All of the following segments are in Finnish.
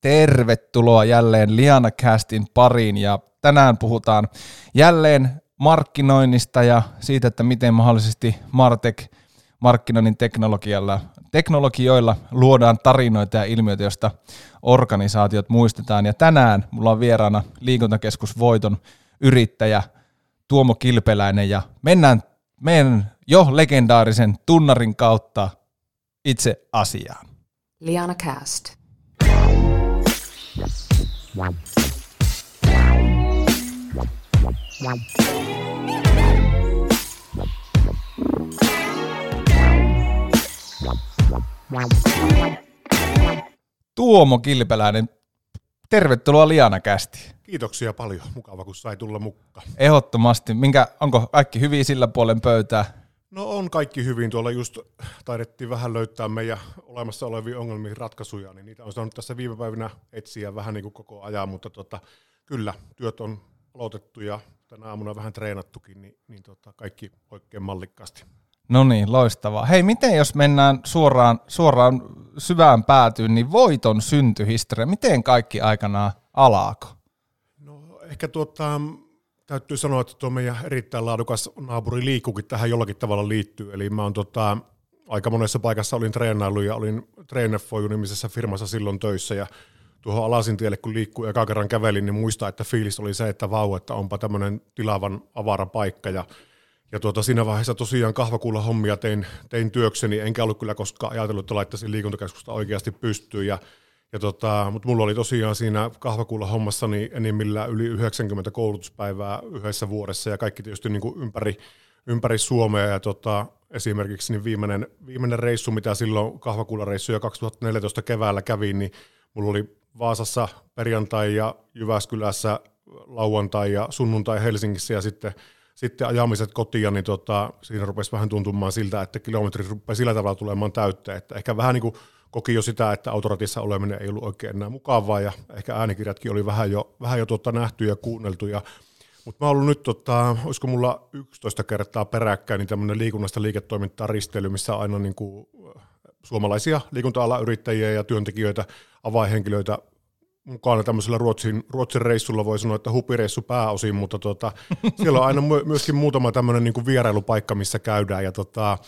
Tervetuloa jälleen Liana Castin pariin ja tänään puhutaan jälleen markkinoinnista ja siitä, että miten mahdollisesti Martek markkinoinnin teknologialla, teknologioilla luodaan tarinoita ja ilmiöitä, joista organisaatiot muistetaan. Ja tänään mulla on vieraana liikuntakeskus Voiton yrittäjä Tuomo Kilpeläinen ja mennään meidän jo legendaarisen tunnarin kautta itse asiaan. Liana Cast. Tuomo Kilpeläinen, tervetuloa Liana Kästi. Kiitoksia paljon. Mukava, kun sai tulla mukaan. Ehdottomasti. Minkä, onko kaikki hyvin sillä puolen pöytää? No on kaikki hyvin. Tuolla just taidettiin vähän löytää meidän olemassa olevia ongelmia ratkaisuja, niin niitä on saanut tässä viime päivinä etsiä vähän niin kuin koko ajan, mutta tota, kyllä, työt on aloitettu ja tänä aamuna vähän treenattukin, niin, niin tota, kaikki oikein mallikkaasti. No niin, loistavaa. Hei, miten jos mennään suoraan, suoraan syvään päätyyn, niin voiton syntyhistoria, miten kaikki aikanaan alaako? No ehkä tuota, täytyy sanoa, että tuo meidän erittäin laadukas naapuri Liikukin tähän jollakin tavalla liittyy. Eli mä oon tota, aika monessa paikassa olin treenailu ja olin Trainer-nimisessä firmassa silloin töissä ja tuohon Alasintielle kun liikkuu eka kerran kävelin, niin muista, että fiilis oli se, että vau, että onpa tämmöinen tilavan avara paikka ja ja tuota, siinä vaiheessa tosiaan kahvakuulla hommia tein, tein työkseni, enkä ollut kyllä koskaan ajatellut, että laittaisin liikuntakeskusta oikeasti pystyyn. Ja, ja tota, mutta mulla oli tosiaan siinä kahvakuulla hommassani enimmillään yli 90 koulutuspäivää yhdessä vuodessa ja kaikki tietysti niin kuin ympäri, ympäri Suomea. Ja tota, esimerkiksi niin viimeinen, viimeinen reissu, mitä silloin kahvakuulareissuja 2014 keväällä kävin, niin mulla oli Vaasassa perjantai ja Jyväskylässä lauantai ja sunnuntai Helsingissä ja sitten sitten ajamiset kotiin, niin tota, siinä rupesi vähän tuntumaan siltä, että kilometri rupesi sillä tavalla tulemaan täytteen, että ehkä vähän niin kuin koki jo sitä, että autoratissa oleminen ei ollut oikein enää mukavaa ja ehkä äänikirjatkin oli vähän jo, vähän jo tuota nähty ja kuunneltu ja mutta mä oon ollut nyt, tota, olisiko mulla 11 kertaa peräkkäin, niin tämmöinen liikunnasta liiketoimintaa risteily, missä aina niin kuin suomalaisia liikunta yrittäjiä ja työntekijöitä, avainhenkilöitä mukana tämmöisellä Ruotsin, Ruotsin reissulla, voi sanoa, että hupireissu pääosin, mutta tota, siellä on aina myöskin muutama tämmöinen niin vierailupaikka, missä käydään, ja tota,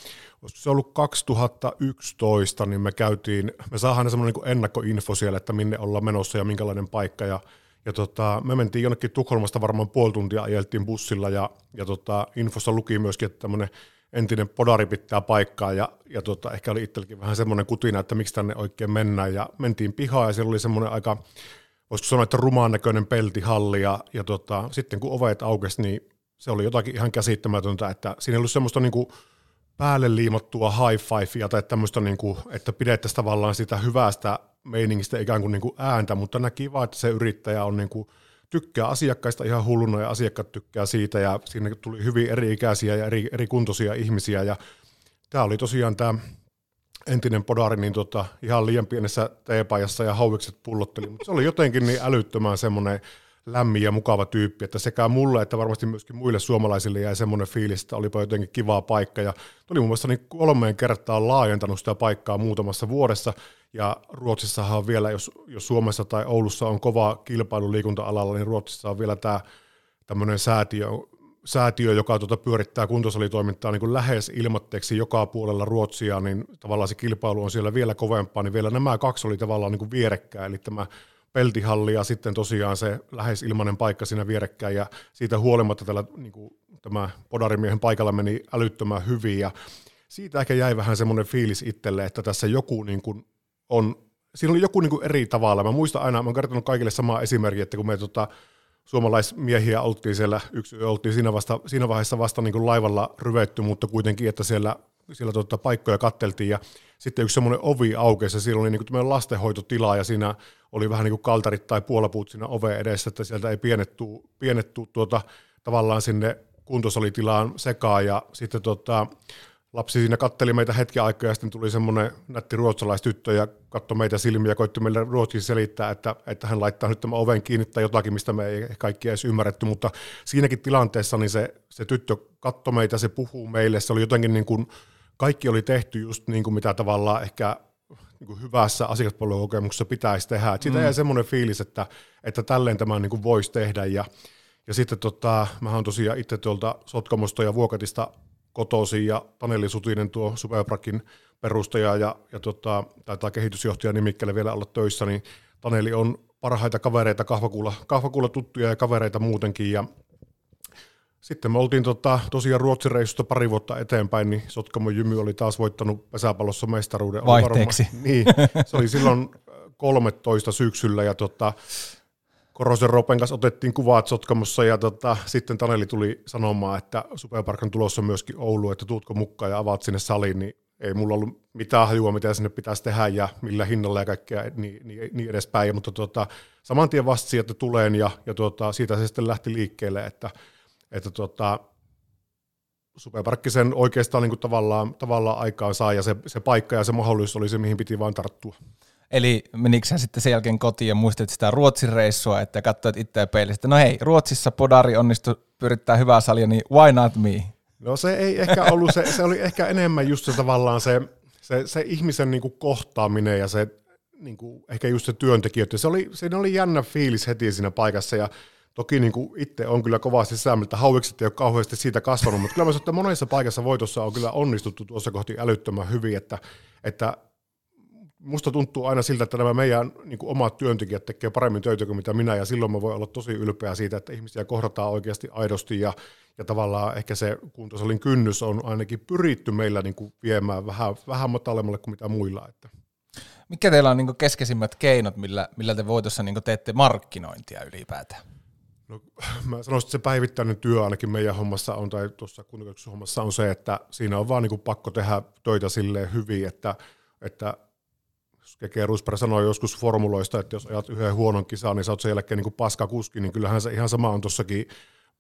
se ollut 2011, niin me käytiin, me saadaan semmoinen niin ennakkoinfo siellä, että minne ollaan menossa ja minkälainen paikka, ja, ja tota, me mentiin jonnekin Tukholmasta varmaan puoli tuntia, ajeltiin bussilla, ja, ja tota, infossa luki myöskin, että tämmöinen entinen podari pitää paikkaa ja, ja tota, ehkä oli itselläkin vähän semmoinen kutina, että miksi tänne oikein mennään. Ja mentiin pihaan ja siellä oli semmoinen aika, voisiko sanoa, että rumaan näköinen peltihalli ja, ja tota, sitten kun ovet aukesi, niin se oli jotakin ihan käsittämätöntä, että siinä ei ollut semmoista niin kuin päälle liimattua high fivea tai tämmöistä, niin kuin, että pidettäisiin tavallaan sitä hyvästä meiningistä ikään kuin, niin kuin ääntä, mutta näki vaan, että se yrittäjä on niin kuin tykkää asiakkaista ihan hulluna ja asiakkaat tykkää siitä ja siinä tuli hyvin eri-ikäisiä ja eri, eri kuntoisia ihmisiä ja tämä oli tosiaan tämä entinen podari niin tota, ihan liian pienessä teepajassa ja hauvikset pullotteli, mutta se oli jotenkin niin älyttömän semmoinen lämmin ja mukava tyyppi, että sekä mulle että varmasti myöskin muille suomalaisille jäi semmoinen fiilis, että olipa jotenkin kivaa paikka. Ja tuli muun muassa niin kolmeen kertaan laajentanut sitä paikkaa muutamassa vuodessa. Ja Ruotsissahan on vielä, jos, jos Suomessa tai Oulussa on kova kilpailu liikunta-alalla, niin Ruotsissa on vielä tämä tämmöinen säätiö, säätiö, joka tuota pyörittää kuntosalitoimintaa niin kuin lähes ilmatteeksi joka puolella Ruotsia, niin tavallaan se kilpailu on siellä vielä kovempaa, niin vielä nämä kaksi oli tavallaan niin kuin vierekkäin, eli tämä peltihalli ja sitten tosiaan se lähes ilmainen paikka siinä vierekkäin, ja siitä huolimatta tällä, niin kuin, tämä podarimiehen paikalla meni älyttömän hyvin, ja siitä ehkä jäi vähän semmoinen fiilis itselle, että tässä joku niin kuin on, siinä oli joku niin kuin eri tavalla. Mä muistan aina, mä oon kertonut kaikille samaa esimerkkiä, että kun me tota, suomalaismiehiä oltiin siellä, yksi oltiin siinä, vasta, siinä vaiheessa vasta niin kuin laivalla ryvetty, mutta kuitenkin, että siellä, siellä tota, paikkoja katteltiin ja sitten yksi semmoinen ovi aukesi ja siellä oli niin kuin lastenhoitotila ja siinä oli vähän niin kuin kaltarit tai puolapuut siinä ove edessä, että sieltä ei pienettu, pienettu tuota, tavallaan sinne kuntosalitilaan sekaan ja sitten tota, lapsi siinä katteli meitä hetki aikaa ja sitten tuli semmoinen nätti ruotsalaistyttö ja katsoi meitä silmiä ja koitti meille ruotsiksi selittää, että, että hän laittaa nyt tämän oven kiinni tai jotakin, mistä me ei kaikki edes ymmärretty, mutta siinäkin tilanteessa niin se, se tyttö katsoi meitä, se puhuu meille, se oli jotenkin niin kuin, kaikki oli tehty just niin kuin mitä tavallaan ehkä niin hyvässä asiakaspalvelukokemuksessa pitäisi tehdä. Et siitä Mm. jäi semmoinen fiilis, että, että tälleen tämä niin voisi tehdä. Ja, ja sitten tota, mä oon tosiaan itse tuolta Sotkamosta ja Vuokatista kotoisin ja Taneli Sutinen tuo Superbrakin perustaja ja, ja tota, taitaa kehitysjohtaja nimikkeelle vielä olla töissä, niin Taneli on parhaita kavereita, kahvakuulla, kahvakuulla tuttuja ja kavereita muutenkin ja sitten me oltiin tota, tosiaan Ruotsin reissusta pari vuotta eteenpäin, niin Sotkamon Jymy oli taas voittanut pesäpallossa mestaruuden. Vaihteeksi. Varma, niin, se oli silloin 13 syksyllä ja tota, Korosen Ropen kanssa otettiin kuvat Sotkamossa ja tota, sitten Taneli tuli sanomaan, että Superpark on tulossa myöskin Oulu, että tuutko mukaan ja avaat sinne saliin, niin ei mulla ollut mitään hajua, mitä sinne pitäisi tehdä ja millä hinnalla ja kaikkea niin, niin, niin edespäin, mutta tota, saman tien vastasi, että tuleen ja, ja tota, siitä se sitten lähti liikkeelle, että, että tota, Superparkki sen oikeastaan niin kuin tavallaan, tavallaan aikaan saa ja se, se paikka ja se mahdollisuus oli se, mihin piti vain tarttua. Eli menikö sä sitten sen jälkeen kotiin ja muistit sitä Ruotsin reissua, että katsoit itseä peilistä, no hei, Ruotsissa Podari onnistui pyrittää hyvää salia, niin why not me? No se ei ehkä ollut, se, se oli ehkä enemmän just se tavallaan se, se, se ihmisen niin kuin kohtaaminen ja se niin kuin, ehkä just se työntekijöiden, se oli, siinä oli jännä fiilis heti siinä paikassa ja toki niin kuin itse on kyllä kovasti sisämiltä, hauikset ei ole kauheasti siitä kasvanut, mutta kyllä mä että monessa paikassa voitossa on kyllä onnistuttu tuossa kohti älyttömän hyvin, että, että musta tuntuu aina siltä, että nämä meidän niin kuin omat työntekijät tekee paremmin töitä kuin mitä minä, ja silloin mä voin olla tosi ylpeä siitä, että ihmisiä kohdataan oikeasti aidosti, ja, ja tavallaan ehkä se kuntosalin kynnys on ainakin pyritty meillä niin kuin viemään vähän, vähän matalemmalle kuin mitä muilla. Että. Mikä teillä on niin keskeisimmät keinot, millä, millä te voitossa niin teette markkinointia ylipäätään? No, mä sanoisin, että se päivittäinen työ ainakin meidän hommassa on, tai tuossa hommassa on se, että siinä on vaan niin kuin pakko tehdä töitä silleen hyvin, että, että Keke Rusper sanoi joskus formuloista, että jos ajat yhden huonon kisan, niin sä oot sen jälkeen niin kuin paskakuski, niin kyllähän se ihan sama on tuossakin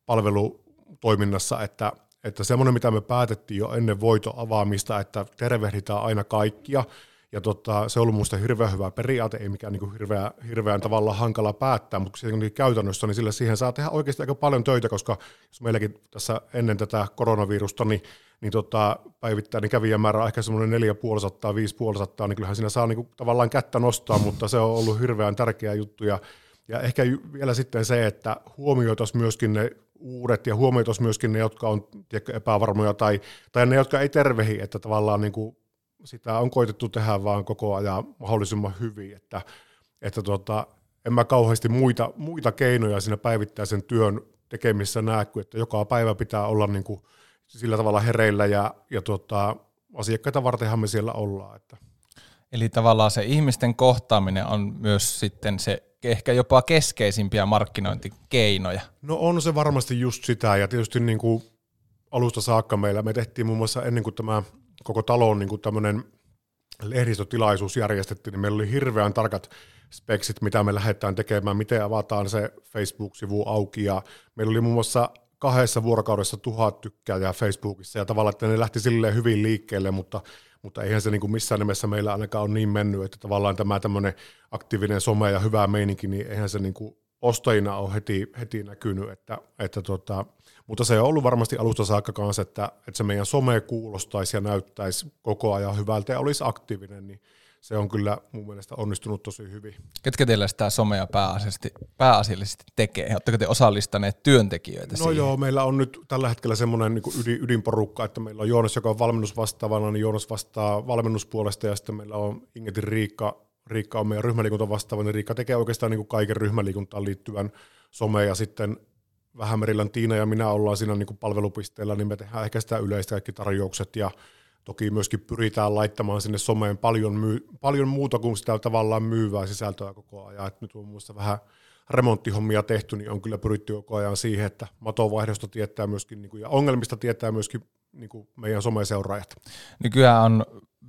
palvelutoiminnassa, että, että semmoinen, mitä me päätettiin jo ennen voiton avaamista, että tervehditään aina kaikkia, ja tota, se on ollut minusta hirveän hyvä periaate, ei mikään niin hirveän, hirveän tavalla hankala päättää, mutta se käytännössä, niin sillä siihen saa tehdä oikeasti aika paljon töitä, koska jos meilläkin tässä ennen tätä koronavirusta, niin, niin tota, päivittäin niin kävijämäärä on ehkä semmoinen 4500, 5500, niin kyllähän siinä saa niin kuin, tavallaan kättä nostaa, mutta se on ollut hirveän tärkeä juttu, ja, ja ehkä vielä sitten se, että huomioitaisiin myöskin ne uudet ja huomioitaisiin myöskin ne, jotka on tiedätkö, epävarmoja tai, tai ne, jotka ei tervehi, että tavallaan niin kuin sitä on koitettu tehdä vaan koko ajan mahdollisimman hyvin, että, että tota, en mä kauheasti muita, muita keinoja siinä päivittäisen työn tekemissä näe, kuin että joka päivä pitää olla niin kuin sillä tavalla hereillä ja, ja tota, asiakkaita vartenhan me siellä ollaan. Että. Eli tavallaan se ihmisten kohtaaminen on myös sitten se ehkä jopa keskeisimpiä markkinointikeinoja. No on se varmasti just sitä ja tietysti niin kuin alusta saakka meillä, me tehtiin muun muassa ennen kuin tämä koko talon niin tämmöinen lehdistötilaisuus järjestettiin, niin meillä oli hirveän tarkat speksit, mitä me lähdetään tekemään, miten avataan se Facebook-sivu auki, ja meillä oli muun muassa kahdessa vuorokaudessa tuhat tykkääjää Facebookissa, ja tavallaan, että ne lähti silleen hyvin liikkeelle, mutta, mutta eihän se niin kuin missään nimessä meillä ainakaan ole niin mennyt, että tavallaan tämä tämmöinen aktiivinen some ja hyvä meininki, niin eihän se niin kuin ostajina ole heti, heti näkynyt, että, että tota, mutta se on ollut varmasti alusta saakka kanssa, että, että se meidän some kuulostaisi ja näyttäisi koko ajan hyvältä ja olisi aktiivinen, niin se on kyllä mun mielestä onnistunut tosi hyvin. Ketkä teillä sitä somea pääasiallisesti, pääasiallisesti tekee? Oletteko te osallistaneet työntekijöitä No siihen? joo, meillä on nyt tällä hetkellä semmoinen niin ydin, ydinporukka, että meillä on Joonas, joka on valmennusvastaavana, niin Joonas vastaa valmennuspuolesta ja sitten meillä on Ingetin Riikka, Riikka on meidän ryhmäliikunta vastaava, niin Riikka tekee oikeastaan niin kuin kaiken ryhmäliikuntaan liittyvän some ja sitten Vähämerilän Tiina ja minä ollaan siinä niin kuin palvelupisteellä, niin me tehdään ehkä sitä yleistä kaikki tarjoukset ja toki myöskin pyritään laittamaan sinne someen paljon, myy- paljon muuta kuin sitä tavallaan myyvää sisältöä koko ajan. Et nyt on muista vähän remonttihommia tehty, niin on kyllä pyritty koko ajan siihen, että matovaihdosta tietää myöskin, niin kuin, ja ongelmista tietää myöskin niin kuin meidän someseuraajat. Nykyään on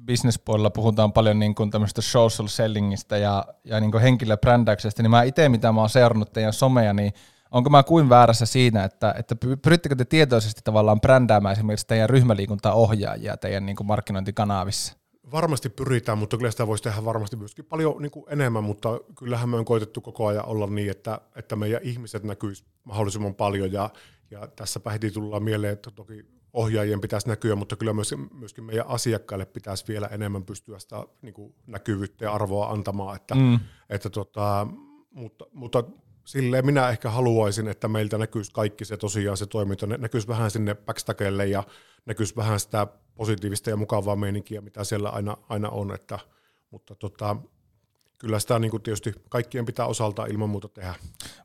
businesspuolella puhutaan paljon niin kuin tämmöistä social sellingistä ja, ja niin kuin henkilöbrändäyksestä, niin mä itse, mitä mä oon seurannut teidän somea, niin onko mä kuin väärässä siinä, että, että pyrittekö te tietoisesti tavallaan brändäämään esimerkiksi teidän ryhmäliikuntaohjaajia teidän niin kuin markkinointikanavissa? Varmasti pyritään, mutta kyllä sitä voisi tehdä varmasti myöskin paljon niin kuin enemmän, mutta kyllähän me on koitettu koko ajan olla niin, että, että meidän ihmiset näkyisi mahdollisimman paljon ja, ja tässä heti tullaan mieleen, että toki ohjaajien pitäisi näkyä, mutta kyllä myöskin, myöskin meidän asiakkaille pitäisi vielä enemmän pystyä sitä niin kuin näkyvyyttä ja arvoa antamaan. Että, mm. että tota, mutta, mutta silleen minä ehkä haluaisin, että meiltä näkyisi kaikki se tosiaan se toiminta, näkyisi vähän sinne backstakelle ja näkyisi vähän sitä positiivista ja mukavaa meininkiä, mitä siellä aina, aina on, että, mutta tota, kyllä sitä niin kuin tietysti kaikkien pitää osalta ilman muuta tehdä.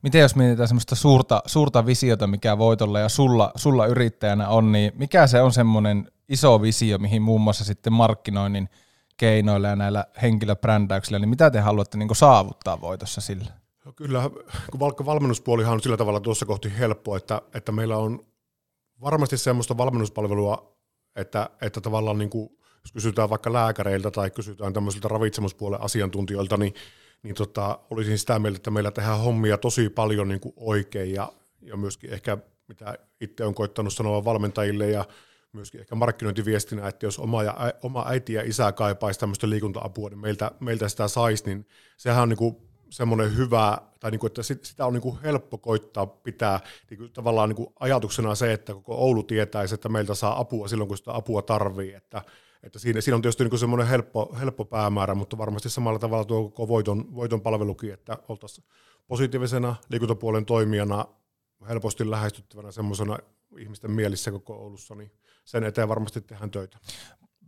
Miten jos mietitään semmoista suurta, suurta visiota, mikä Voitolla ja sulla, sulla yrittäjänä on, niin mikä se on semmoinen iso visio, mihin muun muassa sitten markkinoinnin keinoilla ja näillä henkilöbrändäyksillä, niin mitä te haluatte niin saavuttaa Voitossa sillä? No kyllä, kun valmennuspuolihan on sillä tavalla tuossa kohti helppo, että, että meillä on varmasti semmoista valmennuspalvelua, että, että tavallaan niin kuin jos kysytään vaikka lääkäreiltä tai kysytään tämmöisiltä ravitsemuspuolen asiantuntijoilta, niin, niin tota, olisin sitä mieltä, että meillä tehdään hommia tosi paljon niin kuin oikein ja, ja myöskin ehkä mitä itse on koittanut sanoa valmentajille ja myöskin ehkä markkinointiviestinä, että jos oma, ja, oma äiti ja isä kaipaisi tämmöistä liikunta-apua, niin meiltä, meiltä sitä saisi, niin sehän on niin kuin semmoinen hyvä, tai niin kuin, että sitä on niin kuin helppo koittaa pitää niin kuin tavallaan niin kuin ajatuksena se, että koko Oulu tietäisi, että meiltä saa apua silloin, kun sitä apua tarvii, että että siinä, siinä on tietysti niin semmoinen helppo, helppo päämäärä, mutta varmasti samalla tavalla tuo koko voiton, voiton palvelukin, että oltaisiin positiivisena liikuntapuolen toimijana, helposti lähestyttävänä semmoisena ihmisten mielissä koko Oulussa, niin sen eteen varmasti tehdään töitä.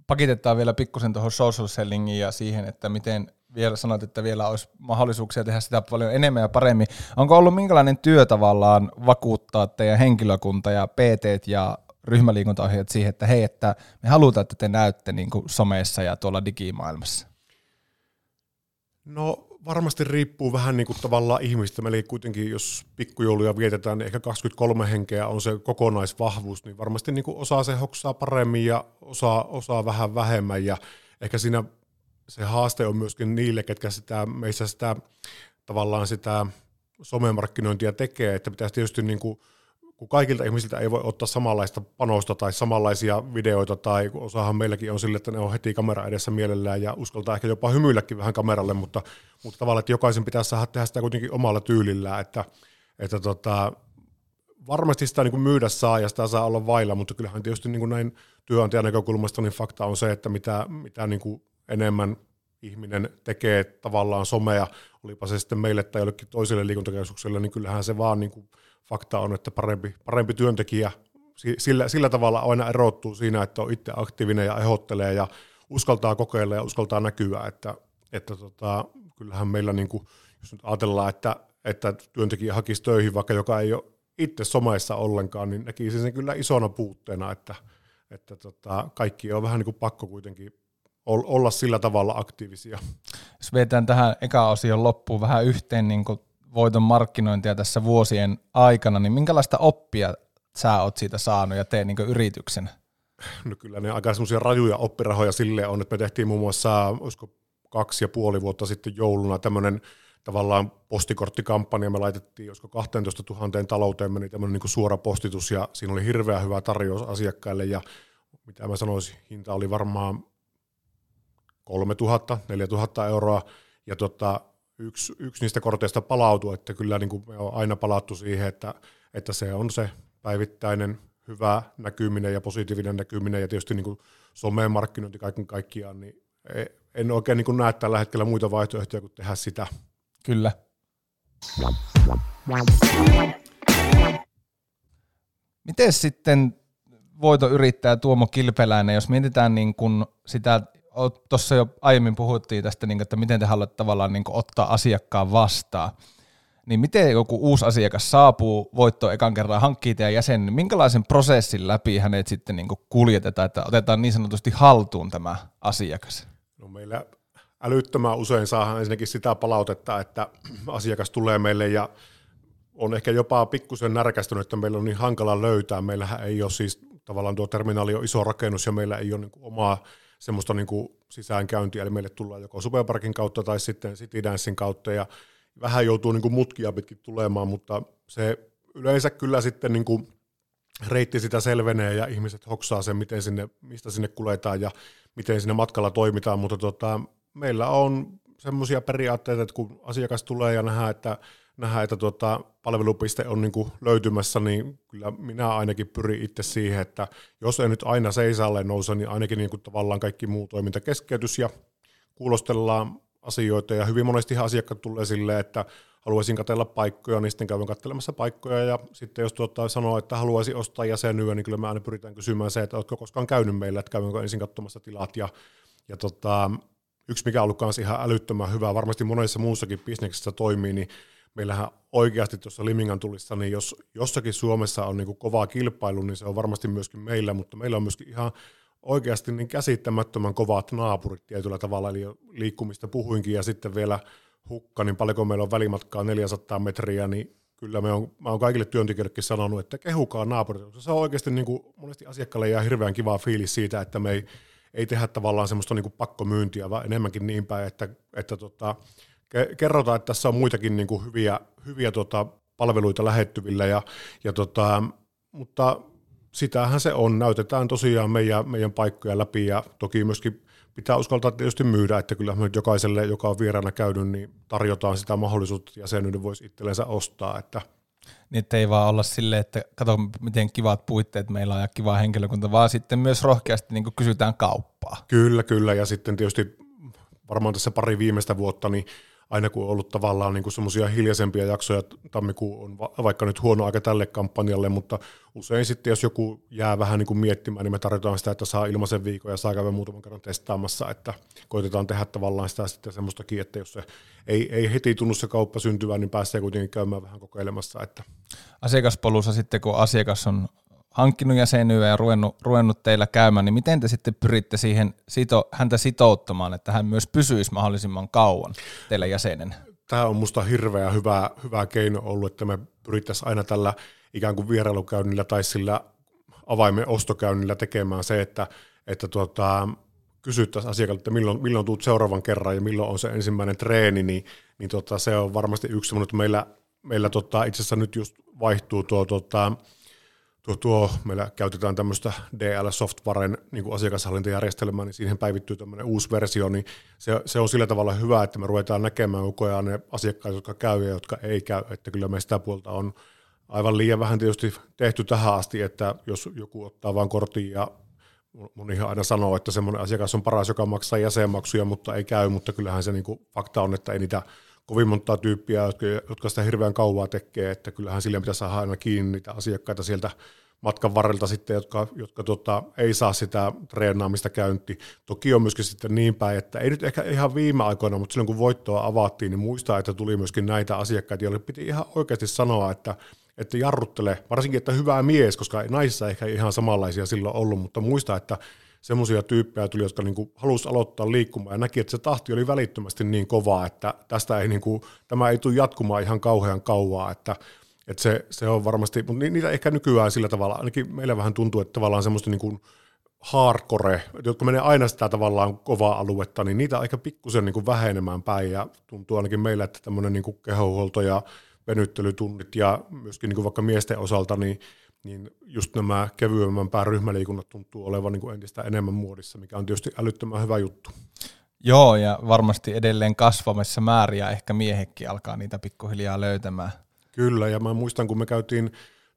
Pakitetaan vielä pikkusen tuohon social sellingiin ja siihen, että miten vielä sanoit, että vielä olisi mahdollisuuksia tehdä sitä paljon enemmän ja paremmin. Onko ollut minkälainen työ tavallaan vakuuttaa teidän henkilökunta ja PT ja ryhmäliikuntaohjeet siihen, että hei, että me halutaan, että te näytte niin kuin somessa ja tuolla digimaailmassa? No varmasti riippuu vähän niin kuin tavallaan ihmistä. Eli kuitenkin, jos pikkujouluja vietetään, niin ehkä 23 henkeä on se kokonaisvahvuus, niin varmasti niin kuin osaa se hoksaa paremmin ja osaa, osaa vähän vähemmän. Ja ehkä siinä se haaste on myöskin niille, ketkä sitä, meissä sitä tavallaan sitä somemarkkinointia tekee, että pitäisi tietysti niin kuin kun kaikilta ihmisiltä ei voi ottaa samanlaista panosta tai samanlaisia videoita, tai osahan meilläkin on sille, että ne on heti kamera edessä mielellään ja uskaltaa ehkä jopa hymyilläkin vähän kameralle, mutta, mutta tavallaan, että jokaisen pitää saada tehdä sitä kuitenkin omalla tyylillään, että, että tota, varmasti sitä niin kuin myydä saa ja sitä saa olla vailla, mutta kyllähän tietysti niin kuin näin työnantajan näkökulmasta niin fakta on se, että mitä, mitä niin kuin enemmän ihminen tekee tavallaan somea, olipa se sitten meille tai jollekin toiselle liikuntakeskukselle, niin kyllähän se vaan niin kuin fakta on, että parempi, parempi työntekijä sillä, sillä tavalla aina erottuu siinä, että on itse aktiivinen ja ehdottelee ja uskaltaa kokeilla ja uskaltaa näkyä, että, että tota, kyllähän meillä, niin kuin, jos nyt ajatellaan, että, että työntekijä hakisi töihin, vaikka joka ei ole itse someissa ollenkaan, niin näkisi sen kyllä isona puutteena, että, että tota, kaikki on vähän niin kuin pakko kuitenkin olla sillä tavalla aktiivisia. Jos vietään tähän eka osion loppuun vähän yhteen niin voiton markkinointia tässä vuosien aikana, niin minkälaista oppia sä oot siitä saanut ja teen niin yrityksen? No kyllä ne aika semmoisia rajuja oppirahoja sille on, että me tehtiin muun muassa, olisiko kaksi ja puoli vuotta sitten jouluna tämmöinen tavallaan postikorttikampanja, me laitettiin, olisiko 12 000 talouteen meni tämmöinen niin suora postitus ja siinä oli hirveä hyvä tarjous asiakkaille ja mitä mä sanoisin, hinta oli varmaan 3000, 4000 euroa ja tota, yksi, yksi niistä korteista palautui, että kyllä niin kuin me on aina palattu siihen, että, että se on se päivittäinen hyvä näkyminen ja positiivinen näkyminen ja tietysti niin kuin someen markkinointi kaiken kaikkiaan, niin e, en oikein niin kuin näe tällä hetkellä muita vaihtoehtoja kuin tehdä sitä. Kyllä. Miten sitten voitoyrittäjä Tuomo Kilpeläinen, jos mietitään niin kuin sitä tuossa jo aiemmin puhuttiin tästä, niin että miten te haluatte tavallaan niin ottaa asiakkaan vastaan. Niin miten joku uusi asiakas saapuu voitto ekan kerran, hankkii teidän jäsen, niin minkälaisen prosessin läpi hänet sitten niin kuljetetaan, että otetaan niin sanotusti haltuun tämä asiakas? No meillä älyttömän usein saadaan ensinnäkin sitä palautetta, että asiakas tulee meille ja on ehkä jopa pikkusen närkästynyt, että meillä on niin hankala löytää. Meillähän ei ole siis tavallaan tuo terminaali on iso rakennus ja meillä ei ole niin omaa semmoista niin kuin sisäänkäyntiä, eli meille tullaan joko Superparkin kautta tai sitten City Dancein kautta, ja vähän joutuu niin kuin mutkia pitkin tulemaan, mutta se yleensä kyllä sitten niin kuin reitti sitä selvenee ja ihmiset hoksaa sen, miten sinne, mistä sinne kuljetaan ja miten sinne matkalla toimitaan, mutta tota, meillä on semmoisia periaatteita, että kun asiakas tulee ja nähdään, että nähdään, että tuota, palvelupiste on niin löytymässä, niin kyllä minä ainakin pyrin itse siihen, että jos ei nyt aina seisalle nouse, niin ainakin niin kuin tavallaan kaikki muu toiminta keskeytys ja kuulostellaan asioita. Ja hyvin monesti asiakkaat tulee silleen, että haluaisin katella paikkoja, niin sitten käyn katselemassa paikkoja. Ja sitten jos tuota sanoo, että haluaisi ostaa jäsenyä, niin kyllä me aina pyritään kysymään se, että oletko koskaan käynyt meillä, että käynkö ensin katsomassa tilat. Ja, ja tota, yksi mikä on ollut ihan älyttömän hyvä, varmasti monessa muussakin bisneksessä toimii, niin meillähän oikeasti tuossa Limingan tulissa, niin jos jossakin Suomessa on niin kuin kovaa kilpailu, niin se on varmasti myöskin meillä, mutta meillä on myöskin ihan oikeasti niin käsittämättömän kovat naapurit tietyllä tavalla, eli liikkumista puhuinkin, ja sitten vielä hukka, niin paljonko meillä on välimatkaa 400 metriä, niin kyllä me on, mä oon kaikille työntekijöillekin sanonut, että kehukaa naapurit. Se on oikeasti niin kuin, monesti asiakkaalle jää hirveän kivaa fiilis siitä, että me ei, ei tehdä tavallaan semmoista niin kuin pakkomyyntiä, vaan enemmänkin niin päin, että, että tota, kerrotaan, että tässä on muitakin niin kuin hyviä, hyviä tota, palveluita lähettyvillä, ja, ja tota, mutta sitähän se on. Näytetään tosiaan meidän, meidän paikkoja läpi ja toki myöskin pitää uskaltaa tietysti myydä, että kyllä me jokaiselle, joka on vieraana käynyt, niin tarjotaan sitä mahdollisuutta, että jäsenyyden voisi itsellensä ostaa. Että niin ei vaan olla silleen, että kato miten kivat puitteet meillä on ja kiva henkilökunta, vaan sitten myös rohkeasti niin kysytään kauppaa. Kyllä, kyllä ja sitten tietysti varmaan tässä pari viimeistä vuotta, niin aina kun on ollut tavallaan niin semmoisia hiljaisempia jaksoja, tammikuu on va- vaikka nyt huono aika tälle kampanjalle, mutta usein sitten jos joku jää vähän niin kuin miettimään, niin me tarjotaan sitä, että saa ilmaisen viikon ja saa käydä muutaman kerran testaamassa, että koitetaan tehdä tavallaan sitä sitten semmoistakin, että jos se ei, ei heti tunnu se kauppa syntyvää, niin pääsee kuitenkin käymään vähän kokeilemassa. Että. Asiakaspolussa sitten, kun asiakas on hankkinut jäsenyyä ja ruvennut, ruvennut teillä käymään, niin miten te sitten pyritte siihen sito, häntä sitouttamaan, että hän myös pysyisi mahdollisimman kauan teillä jäsenen? Tämä on minusta hirveä hyvä, hyvä keino ollut, että me pyrittäisiin aina tällä ikään kuin vierailukäynnillä tai sillä avaimen ostokäynnillä tekemään se, että, että tuota, kysyttäisiin asiakkaalta, että milloin, milloin tuut seuraavan kerran ja milloin on se ensimmäinen treeni, niin, niin tota, se on varmasti yksi semmoinen, että meillä, meillä tota, itse asiassa nyt just vaihtuu tuo tota, tuo, tuo, meillä käytetään tämmöistä DL-softwaren niin kuin asiakashallintajärjestelmää, niin siihen päivittyy tämmöinen uusi versio, niin se, se on sillä tavalla hyvä, että me ruvetaan näkemään koko ajan ne asiakkaat, jotka käy ja jotka ei käy, että kyllä me sitä puolta on aivan liian vähän tietysti tehty tähän asti, että jos joku ottaa vain kortin ja ihan aina sanoo, että semmoinen asiakas on paras, joka maksaa jäsenmaksuja, mutta ei käy, mutta kyllähän se niin kuin fakta on, että ei niitä kovin montaa tyyppiä, jotka, jotka sitä hirveän kauaa tekee, että kyllähän sillä pitäisi saada aina kiinni niitä asiakkaita sieltä matkan varrelta sitten, jotka, jotka tota, ei saa sitä treenaamista käynti. Toki on myöskin sitten niin päin, että ei nyt ehkä ihan viime aikoina, mutta silloin kun voittoa avattiin, niin muistaa, että tuli myöskin näitä asiakkaita, joille piti ihan oikeasti sanoa, että että jarruttele, varsinkin, että hyvä mies, koska naisissa ehkä ihan samanlaisia silloin ollut, mutta muista, että semmoisia tyyppejä tuli, jotka niin halusi aloittaa liikkumaan. Ja näki, että se tahti oli välittömästi niin kovaa, että tästä ei, niin kuin, tämä ei tule jatkumaan ihan kauhean kauaa, että, että se, se on varmasti, mutta niitä ehkä nykyään sillä tavalla, ainakin meillä vähän tuntuu, että tavallaan semmoista niin kuin hardcore, jotka menee aina sitä tavallaan kovaa aluetta, niin niitä aika pikkusen niin kuin vähenemään päin. Ja tuntuu ainakin meillä, että tämmöinen niin kehohuolto ja venyttelytunnit ja myöskin niin kuin vaikka miesten osalta, niin niin just nämä kevyemmän pään ryhmäliikunnat tuntuu olevan niin kuin entistä enemmän muodissa, mikä on tietysti älyttömän hyvä juttu. Joo, ja varmasti edelleen kasvamassa määriä ehkä miehekin alkaa niitä pikkuhiljaa löytämään. Kyllä, ja mä muistan, kun me käytiin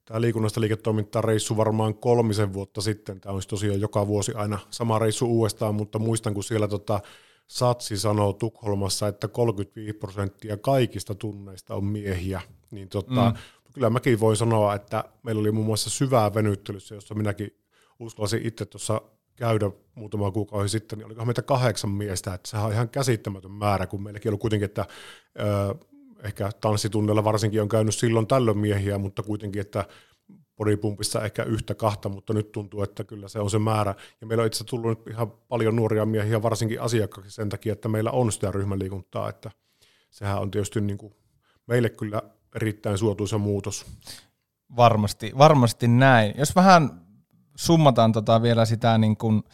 tämä liikunnasta liiketoimintaa reissu varmaan kolmisen vuotta sitten. Tämä olisi tosiaan joka vuosi aina sama reissu uudestaan, mutta muistan, kun siellä tota, Satsi sanoo Tukholmassa, että 35 prosenttia kaikista tunneista on miehiä, niin tota, mm kyllä mäkin voin sanoa, että meillä oli muun muassa syvää venyttelyssä, jossa minäkin uskalsin itse tuossa käydä muutama kuukausi sitten, niin olikohan meitä kahdeksan miestä, että sehän on ihan käsittämätön määrä, kun meilläkin oli kuitenkin, että ö, ehkä tanssitunnella varsinkin on käynyt silloin tällöin miehiä, mutta kuitenkin, että bodypumpissa ehkä yhtä kahta, mutta nyt tuntuu, että kyllä se on se määrä. Ja meillä on itse tullut nyt ihan paljon nuoria miehiä, varsinkin asiakkaiksi sen takia, että meillä on sitä ryhmäliikuntaa, että sehän on tietysti niin kuin meille kyllä erittäin suotuisa muutos. Varmasti, varmasti näin. Jos vähän summataan tota vielä sitä, niin kun,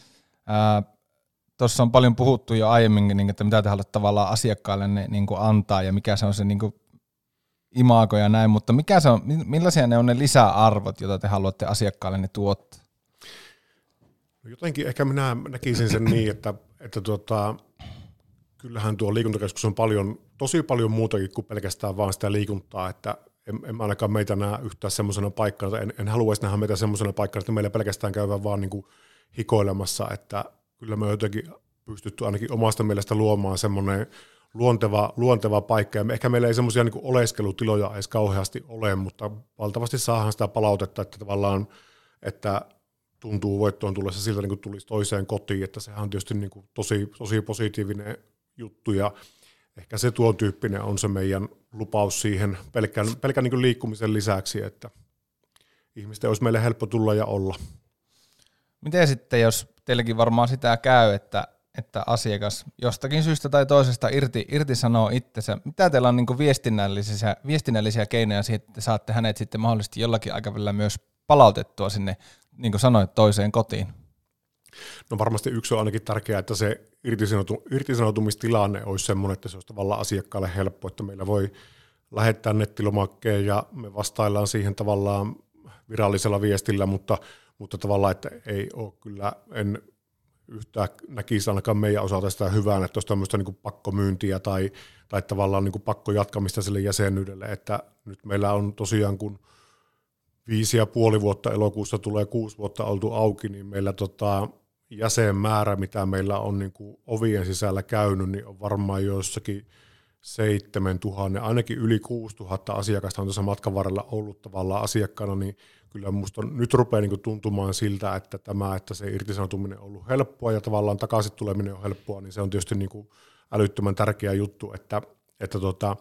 tuossa on paljon puhuttu jo aiemmin, niin, että mitä te haluatte tavallaan asiakkaille ne, niin antaa ja mikä se on se niin imago ja näin, mutta mikä se on, millaisia ne on ne lisäarvot, joita te haluatte asiakkaalle ne tuottaa? No jotenkin ehkä minä näkisin sen niin, että, että tuota, kyllähän tuo liikuntakeskus on paljon, tosi paljon muutakin kuin pelkästään vaan sitä liikuntaa, että en, en ainakaan meitä näe yhtään semmoisena paikkana, en, en haluaisi nähdä meitä semmoisena paikkana, että meillä pelkästään käyvän vaan niin kuin hikoilemassa, että kyllä me jotenkin pystytty ainakin omasta mielestä luomaan semmoinen luonteva, luonteva paikka. Ja ehkä meillä ei semmoisia niin oleskelutiloja edes kauheasti ole, mutta valtavasti saadaan sitä palautetta, että tavallaan, että tuntuu voittoon tullessa siltä, niin kuin tulisi toiseen kotiin, että sehän on tietysti niin kuin tosi, tosi positiivinen juttu, ja ehkä se tuon tyyppinen on se meidän lupaus siihen pelkän, pelkän niin liikkumisen lisäksi, että ihmisten olisi meille helppo tulla ja olla. Miten sitten, jos teilläkin varmaan sitä käy, että, että asiakas jostakin syystä tai toisesta irti, irti sanoo itsensä, mitä teillä on niin viestinnällisiä, viestinnällisiä keinoja siihen, että saatte hänet sitten mahdollisesti jollakin aikavälillä myös palautettua sinne, niin kuin sanoit, toiseen kotiin? No varmasti yksi on ainakin tärkeää, että se irtisanoutu, irtisanoutumistilanne olisi sellainen, että se olisi tavallaan asiakkaalle helppo, että meillä voi lähettää nettilomakkeen ja me vastaillaan siihen tavallaan virallisella viestillä, mutta, mutta tavallaan, että ei ole kyllä, en yhtään näkisi ainakaan meidän osalta sitä hyvää, että olisi tämmöistä niin pakkomyyntiä tai, tai tavallaan niin pakkojatkamista sille jäsenyydelle, että nyt meillä on tosiaan kun viisi ja puoli vuotta elokuussa tulee kuusi vuotta oltu auki, niin meillä tota, jäsenmäärä, mitä meillä on niin kuin ovien sisällä käynyt, niin on varmaan jossakin 7000, ainakin yli 6000 asiakasta on tuossa matkan varrella ollut tavallaan asiakkaana, niin kyllä minusta nyt rupeaa niin tuntumaan siltä, että tämä, että se irtisanoutuminen on ollut helppoa ja tavallaan takaisin tuleminen on helppoa, niin se on tietysti niin kuin älyttömän tärkeä juttu, että, että tota,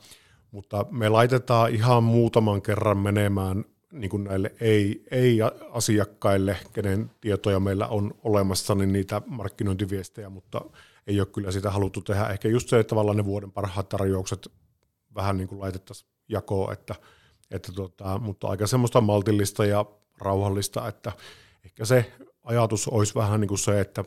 mutta me laitetaan ihan muutaman kerran menemään niin kuin näille ei, ei-asiakkaille, kenen tietoja meillä on olemassa, niin niitä markkinointiviestejä, mutta ei ole kyllä sitä haluttu tehdä. Ehkä just se, että tavallaan ne vuoden parhaat tarjoukset vähän niin kuin laitettaisiin jakoon, että, että tota, mutta aika semmoista maltillista ja rauhallista, että ehkä se ajatus olisi vähän niin kuin se, että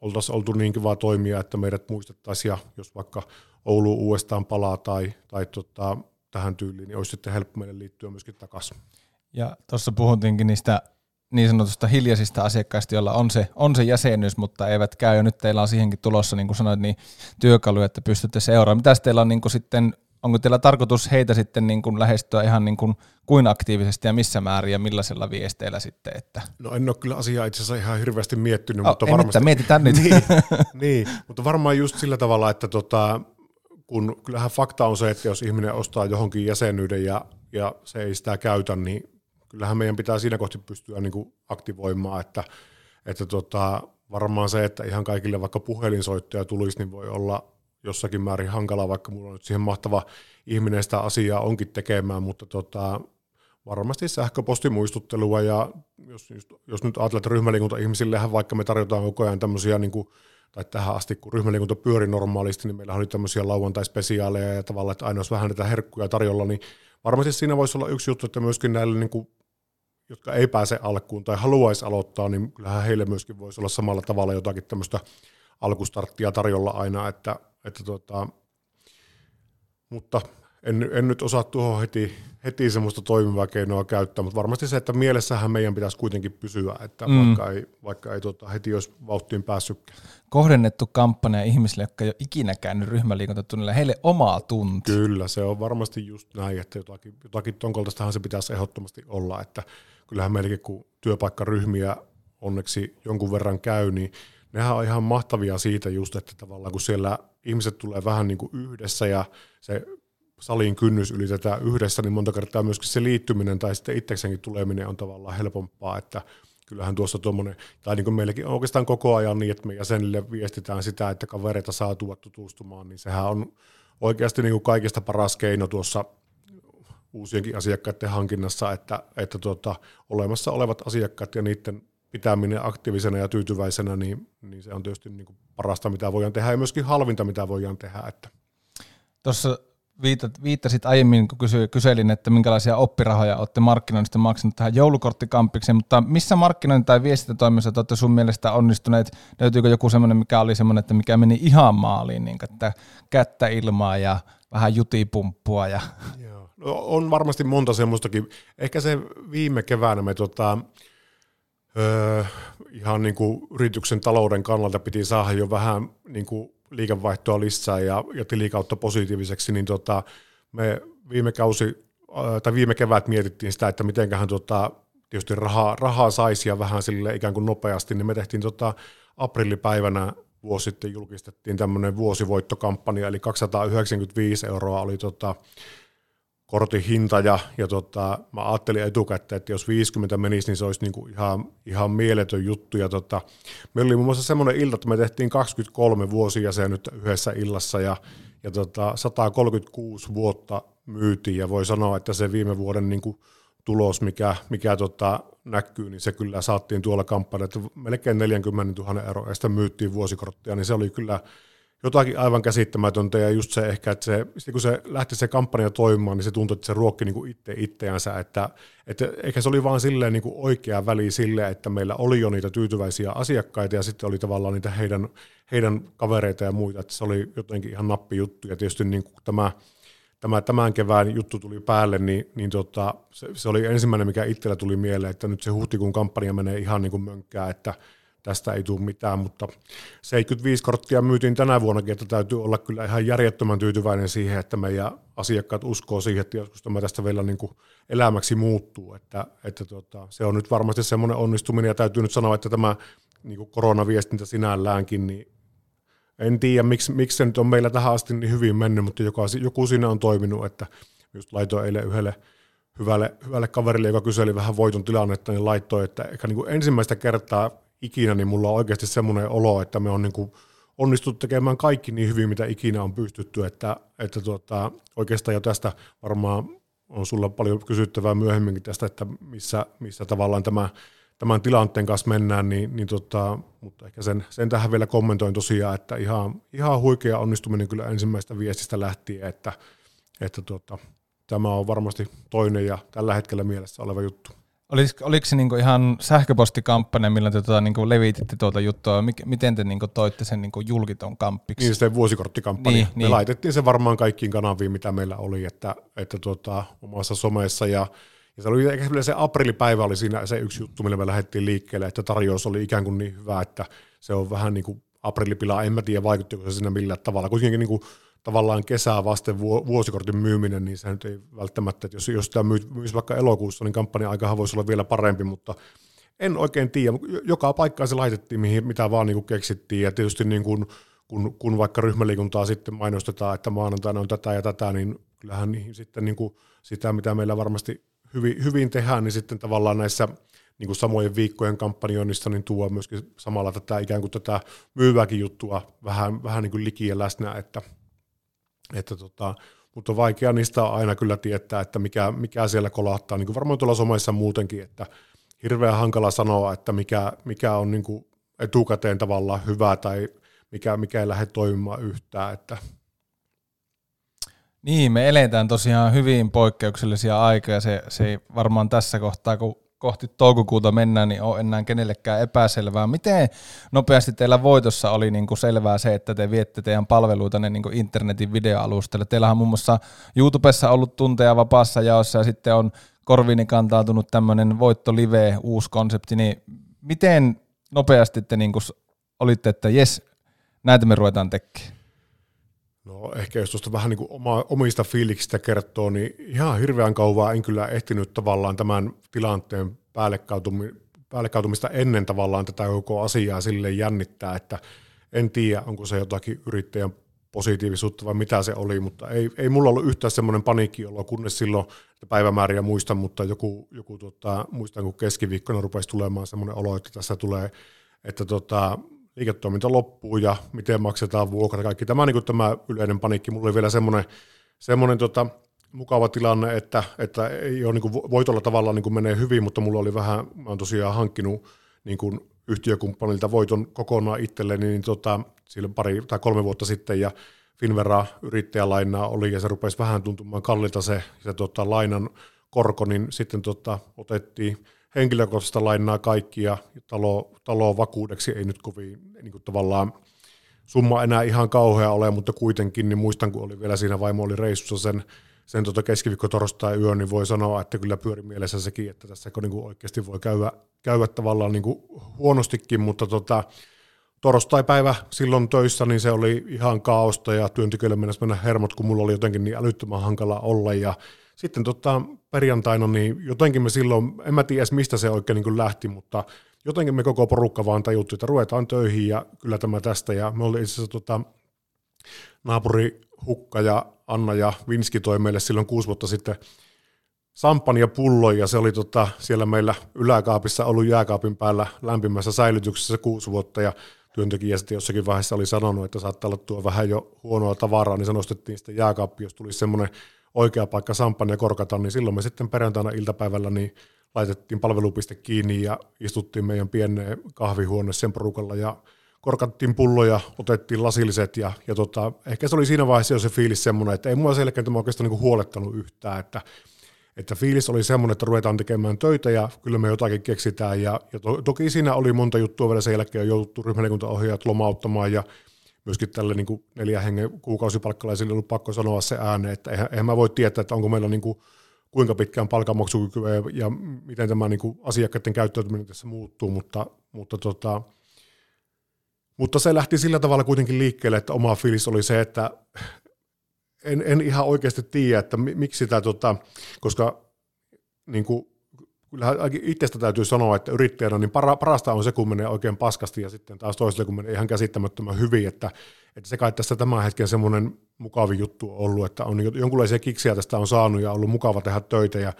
oltaisiin oltu niin kiva toimia, että meidät muistettaisiin ja jos vaikka Oulu uudestaan palaa tai, tai tota, tähän tyyliin, niin olisi sitten helppo meille liittyä myöskin takaisin. Ja tuossa puhuttiinkin niistä niin sanotusta hiljaisista asiakkaista, joilla on se, on se jäsenyys, mutta eivät käy. Ja nyt teillä on siihenkin tulossa, niin kuin sanoit, niin työkaluja, että pystytte seuraamaan. Mitäs teillä on niin kuin sitten, onko teillä tarkoitus heitä sitten niin kuin lähestyä ihan niin kuin, kuin aktiivisesti ja missä määrin ja millaisella viesteillä sitten? Että... No en ole kyllä asiaa itse asiassa ihan hirveästi miettinyt, oh, mutta varmasti... Mitään, mietitään nyt. niin, niin, mutta varmaan just sillä tavalla, että tota, kun kyllähän fakta on se, että jos ihminen ostaa johonkin jäsenyyden ja, ja se ei sitä käytä, niin kyllähän meidän pitää siinä kohti pystyä niin kuin aktivoimaan, että, että tota, varmaan se, että ihan kaikille vaikka puhelinsoittoja tulisi, niin voi olla jossakin määrin hankala, vaikka mulla on nyt siihen mahtava ihminen sitä asiaa onkin tekemään, mutta tota, varmasti sähköpostimuistuttelua ja jos, jos nyt ajatellaan, että ryhmäliikunta ihmisillehän vaikka me tarjotaan koko ajan tämmöisiä niin kuin, tai tähän asti, kun ryhmäliikunta pyöri normaalisti, niin meillä oli tämmöisiä lauantai-spesiaaleja ja tavallaan, että aina olisi vähän näitä herkkuja tarjolla, niin varmasti siinä voisi olla yksi juttu, että myöskin näille niin kuin jotka ei pääse alkuun tai haluaisi aloittaa, niin kyllähän heille myöskin voisi olla samalla tavalla jotakin tämmöistä alkustarttia tarjolla aina, että, että tota, mutta en, en nyt osaa tuohon heti, heti semmoista toimivaa keinoa käyttää, mutta varmasti se, että mielessähän meidän pitäisi kuitenkin pysyä, että mm. vaikka ei, vaikka ei tota, heti olisi vauhtiin päässyt. Kohdennettu kampanja ihmisille, jotka ei ole ikinä käynyt ryhmäliikuntatunnilla, heille omaa tunti. Kyllä, se on varmasti just näin, että jotakin, jotakin ton se pitäisi ehdottomasti olla, että kyllähän meilläkin kun työpaikkaryhmiä onneksi jonkun verran käy, niin nehän on ihan mahtavia siitä just, että tavallaan kun siellä ihmiset tulee vähän niin kuin yhdessä ja se salin kynnys ylitetään yhdessä, niin monta kertaa myöskin se liittyminen tai sitten itseksenkin tuleminen on tavallaan helpompaa, että kyllähän tuossa tuommoinen, tai niin kuin meilläkin on oikeastaan koko ajan niin, että me jäsenille viestitään sitä, että kavereita saa tuoda tutustumaan, niin sehän on oikeasti niin kuin kaikista paras keino tuossa uusienkin asiakkaiden hankinnassa, että, että tuota, olemassa olevat asiakkaat ja niiden pitäminen aktiivisena ja tyytyväisenä, niin, niin se on tietysti niin kuin parasta, mitä voidaan tehdä ja myöskin halvinta, mitä voidaan tehdä. Että. Tuossa viittasit aiemmin, kun kyselin, että minkälaisia oppirahoja olette markkinoinnista maksanut tähän joulukorttikampikseen, mutta missä markkinointi- tai viestintätoimissa olette sun mielestä onnistuneet? Löytyykö joku semmoinen, mikä oli semmoinen, että mikä meni ihan maaliin, niin että kättä ilmaa ja vähän jutipumppua? Ja... Joo. No, on varmasti monta semmoistakin. Ehkä se viime keväänä me tota, öö, ihan niin kuin yrityksen talouden kannalta piti saada jo vähän niin kuin liikevaihtoa lisää ja, ja tilikautta positiiviseksi, niin tota, me viime kausi tai viime kevät mietittiin sitä, että mitenköhän tota, tietysti rahaa, rahaa saisi ja vähän sille ikään kuin nopeasti, niin me tehtiin tota aprillipäivänä vuosi sitten julkistettiin tämmöinen vuosivoittokampanja, eli 295 euroa oli tota, kortin hinta ja, ja tota, mä ajattelin etukäteen, että jos 50 menisi, niin se olisi niinku ihan, ihan mieletön juttu. Ja tota, meillä oli muun muassa semmoinen ilta, että me tehtiin 23 vuosia se nyt yhdessä illassa ja, ja tota, 136 vuotta myytiin ja voi sanoa, että se viime vuoden niinku tulos, mikä, mikä tota, näkyy, niin se kyllä saatiin tuolla kampanjalla, että melkein 40 000 euroa ja sitä myyttiin vuosikorttia, niin se oli kyllä jotakin aivan käsittämätöntä ja just se ehkä, että se, kun se lähti se kampanja toimimaan, niin se tuntui, että se ruokki niin kuin itse itseänsä, että, että ehkä se oli vaan silleen niin kuin oikea väli sille, että meillä oli jo niitä tyytyväisiä asiakkaita ja sitten oli tavallaan niitä heidän, heidän kavereita ja muita, että se oli jotenkin ihan nappijuttu ja tietysti niin kuin tämä, tämä tämän kevään juttu tuli päälle, niin, niin tota, se, se, oli ensimmäinen, mikä itsellä tuli mieleen, että nyt se huhtikuun kampanja menee ihan niin kuin mönkkää, että tästä ei tule mitään, mutta 75 korttia myytiin tänä vuonnakin, että täytyy olla kyllä ihan järjettömän tyytyväinen siihen, että meidän asiakkaat uskoo siihen, että joskus tämä tästä vielä niin kuin elämäksi muuttuu, että, että tota, se on nyt varmasti semmoinen onnistuminen, ja täytyy nyt sanoa, että tämä niin kuin koronaviestintä sinälläänkin, niin en tiedä, miksi, miksi se nyt on meillä tähän asti niin hyvin mennyt, mutta joka, joku siinä on toiminut, että just laitoin eilen yhdelle hyvälle, hyvälle kaverille, joka kyseli vähän voiton tilannetta, niin laittoi, että ehkä niin kuin ensimmäistä kertaa ikinä, niin mulla on oikeasti semmoinen olo, että me on niin kuin onnistuttu tekemään kaikki niin hyvin, mitä ikinä on pystytty, että, että tuota, oikeastaan jo tästä varmaan on sulla paljon kysyttävää myöhemminkin tästä, että missä, missä tavallaan tämä, tämän tilanteen kanssa mennään, niin, niin tota, mutta ehkä sen, sen tähän vielä kommentoin tosiaan, että ihan, ihan huikea onnistuminen kyllä ensimmäistä viestistä lähtien, että, että tuota, tämä on varmasti toinen ja tällä hetkellä mielessä oleva juttu. Oliko, oliko se niinku ihan sähköpostikampanja, millä te tuota, niinku levititte tuota juttua? Miten te niinku toitte sen niinku julkiton kamppiksi? Niin, se vuosikorttikampanja. Niin, Me niin. laitettiin se varmaan kaikkiin kanaviin, mitä meillä oli, että, että tuota, omassa somessa. Ja, ja se, oli, ehkä se aprilipäivä oli siinä se yksi juttu, millä me lähdettiin liikkeelle, että tarjous oli ikään kuin niin hyvä, että se on vähän niin kuin aprillipila. En mä tiedä, vaikuttiko se siinä millään tavalla. Kuitenkin niin kuin tavallaan kesää vasten vuosikortin myyminen, niin se nyt ei välttämättä, että jos, jos tämä myisi vaikka elokuussa, niin kampanja aikahan voisi olla vielä parempi, mutta en oikein tiedä. Joka paikkaan se laitettiin, mihin, mitä vaan niin kuin keksittiin, ja tietysti niin kuin, kun, kun vaikka ryhmäliikuntaa sitten mainostetaan, että maanantaina on tätä ja tätä, niin kyllähän niin sitten niin kuin sitä, mitä meillä varmasti hyvin, hyvin tehdään, niin sitten tavallaan näissä niin kuin samojen viikkojen kampanjoinnissa, niin tuo myöskin samalla tätä ikään kuin tätä myyvääkin juttua vähän, vähän niin kuin likiä läsnä, että että tota, mutta on vaikea niistä aina kyllä tietää, että mikä, mikä siellä kolahtaa, niin kuin varmaan tuolla somessa muutenkin, että hirveän hankala sanoa, että mikä, mikä on niin kuin etukäteen tavallaan hyvä tai mikä, mikä ei lähde toimimaan yhtään. Että. Niin, me eletään tosiaan hyvin poikkeuksellisia aikoja. Se, se varmaan tässä kohtaa, kun kohti toukokuuta mennään, niin on enää kenellekään epäselvää. Miten nopeasti teillä voitossa oli niin kuin selvää se, että te viette teidän palveluita niin kuin internetin videoalustalle? Teillähän on muun muassa YouTubessa ollut tunteja vapaassa jaossa ja sitten on korviini kantautunut tämmöinen voitto live, uusi konsepti, niin miten nopeasti te niin kuin olitte, että jes, näitä me ruvetaan tekemään? No ehkä jos tuosta vähän niin kuin oma, omista fiiliksistä kertoo, niin ihan hirveän kauan en kyllä ehtinyt tavallaan tämän tilanteen päällekautumista ennen tavallaan tätä koko asiaa sille jännittää, että en tiedä, onko se jotakin yrittäjän positiivisuutta vai mitä se oli, mutta ei, ei mulla ollut yhtään semmoinen paniikki ollut, kunnes silloin päivämääriä muistan, mutta joku, joku tota, muistan, kun keskiviikkona rupesi tulemaan semmoinen olo, että tässä tulee, että tota, liiketoiminta loppuu ja miten maksetaan vuokra kaikki. Tämä, niin kuin tämä yleinen paniikki, mulla oli vielä semmoinen, semmoinen tota, mukava tilanne, että, että ei ole, niin kuin, voitolla tavallaan niin kuin menee hyvin, mutta mulla oli vähän, mä oon tosiaan hankkinut niin kuin yhtiökumppanilta voiton kokonaan itselleni, niin tota, silloin pari tai kolme vuotta sitten, ja Finvera yrittäjälainaa oli, ja se rupesi vähän tuntumaan kallilta se, se tota, lainan korko, niin sitten tota, otettiin henkilökohtaista lainaa kaikkia talo, talo vakuudeksi ei nyt kovin niin kuin tavallaan summa enää ihan kauhea ole, mutta kuitenkin niin muistan, kun oli vielä siinä vaimo oli reissussa sen, sen tota keskiviikko torstai yö, niin voi sanoa, että kyllä pyöri mielessä sekin, että tässä niin kuin oikeasti voi käydä, käydä tavallaan niin kuin huonostikin, mutta tota, torstai-päivä silloin töissä, niin se oli ihan kaaosta ja työntekijöille mennessä mennä hermot, kun mulla oli jotenkin niin älyttömän hankala olla ja sitten tota, perjantaina, niin jotenkin me silloin, en mä tiedä mistä se oikein niin lähti, mutta jotenkin me koko porukka vaan tajuttiin, että ruvetaan töihin ja kyllä tämä tästä. Ja me oli itse asiassa tota, naapuri Hukka ja Anna ja Vinski toi meille silloin kuusi vuotta sitten ja pullo ja se oli tota, siellä meillä yläkaapissa ollut jääkaapin päällä lämpimässä säilytyksessä kuusi vuotta ja työntekijä sitten jossakin vaiheessa oli sanonut, että saattaa olla tuo vähän jo huonoa tavaraa, niin se nostettiin sitten jääkaappi, jos tulisi semmoinen oikea paikka ja korkata, niin silloin me sitten perjantaina iltapäivällä niin laitettiin palvelupiste kiinni ja istuttiin meidän pieneen kahvihuoneeseen porukalla ja korkattiin pulloja, otettiin lasilliset ja, ja tota, ehkä se oli siinä vaiheessa jo se fiilis semmoinen, että ei mua selkeä tämä oikeastaan niin huolettanut yhtään, että, että fiilis oli semmoinen, että ruvetaan tekemään töitä ja kyllä me jotakin keksitään ja, ja to, toki siinä oli monta juttua vielä sen jälkeen on jouduttu ryhmäliikuntaohjaajat lomauttamaan ja myöskin tälle niin kuin neljä hengen kuukausipalkkalaisille ollut pakko sanoa se ääne, että eihän, eihän mä voi tietää, että onko meillä niin kuin, kuinka pitkään palkanmaksukykyä ja, ja miten tämä niin kuin asiakkaiden käyttäytyminen tässä muuttuu, mutta, mutta, tota, mutta se lähti sillä tavalla kuitenkin liikkeelle, että oma fiilis oli se, että en, en ihan oikeasti tiedä, että miksi sitä, tota, koska niin kuin kyllähän itsestä täytyy sanoa, että yrittäjänä niin para, parasta on se, kun menee oikein paskasti ja sitten taas toiselle, kun menee ihan käsittämättömän hyvin, että, että se kai tässä tämän hetken semmoinen mukavi juttu on ollut, että on jonkunlaisia kiksiä tästä on saanut ja ollut mukava tehdä töitä ja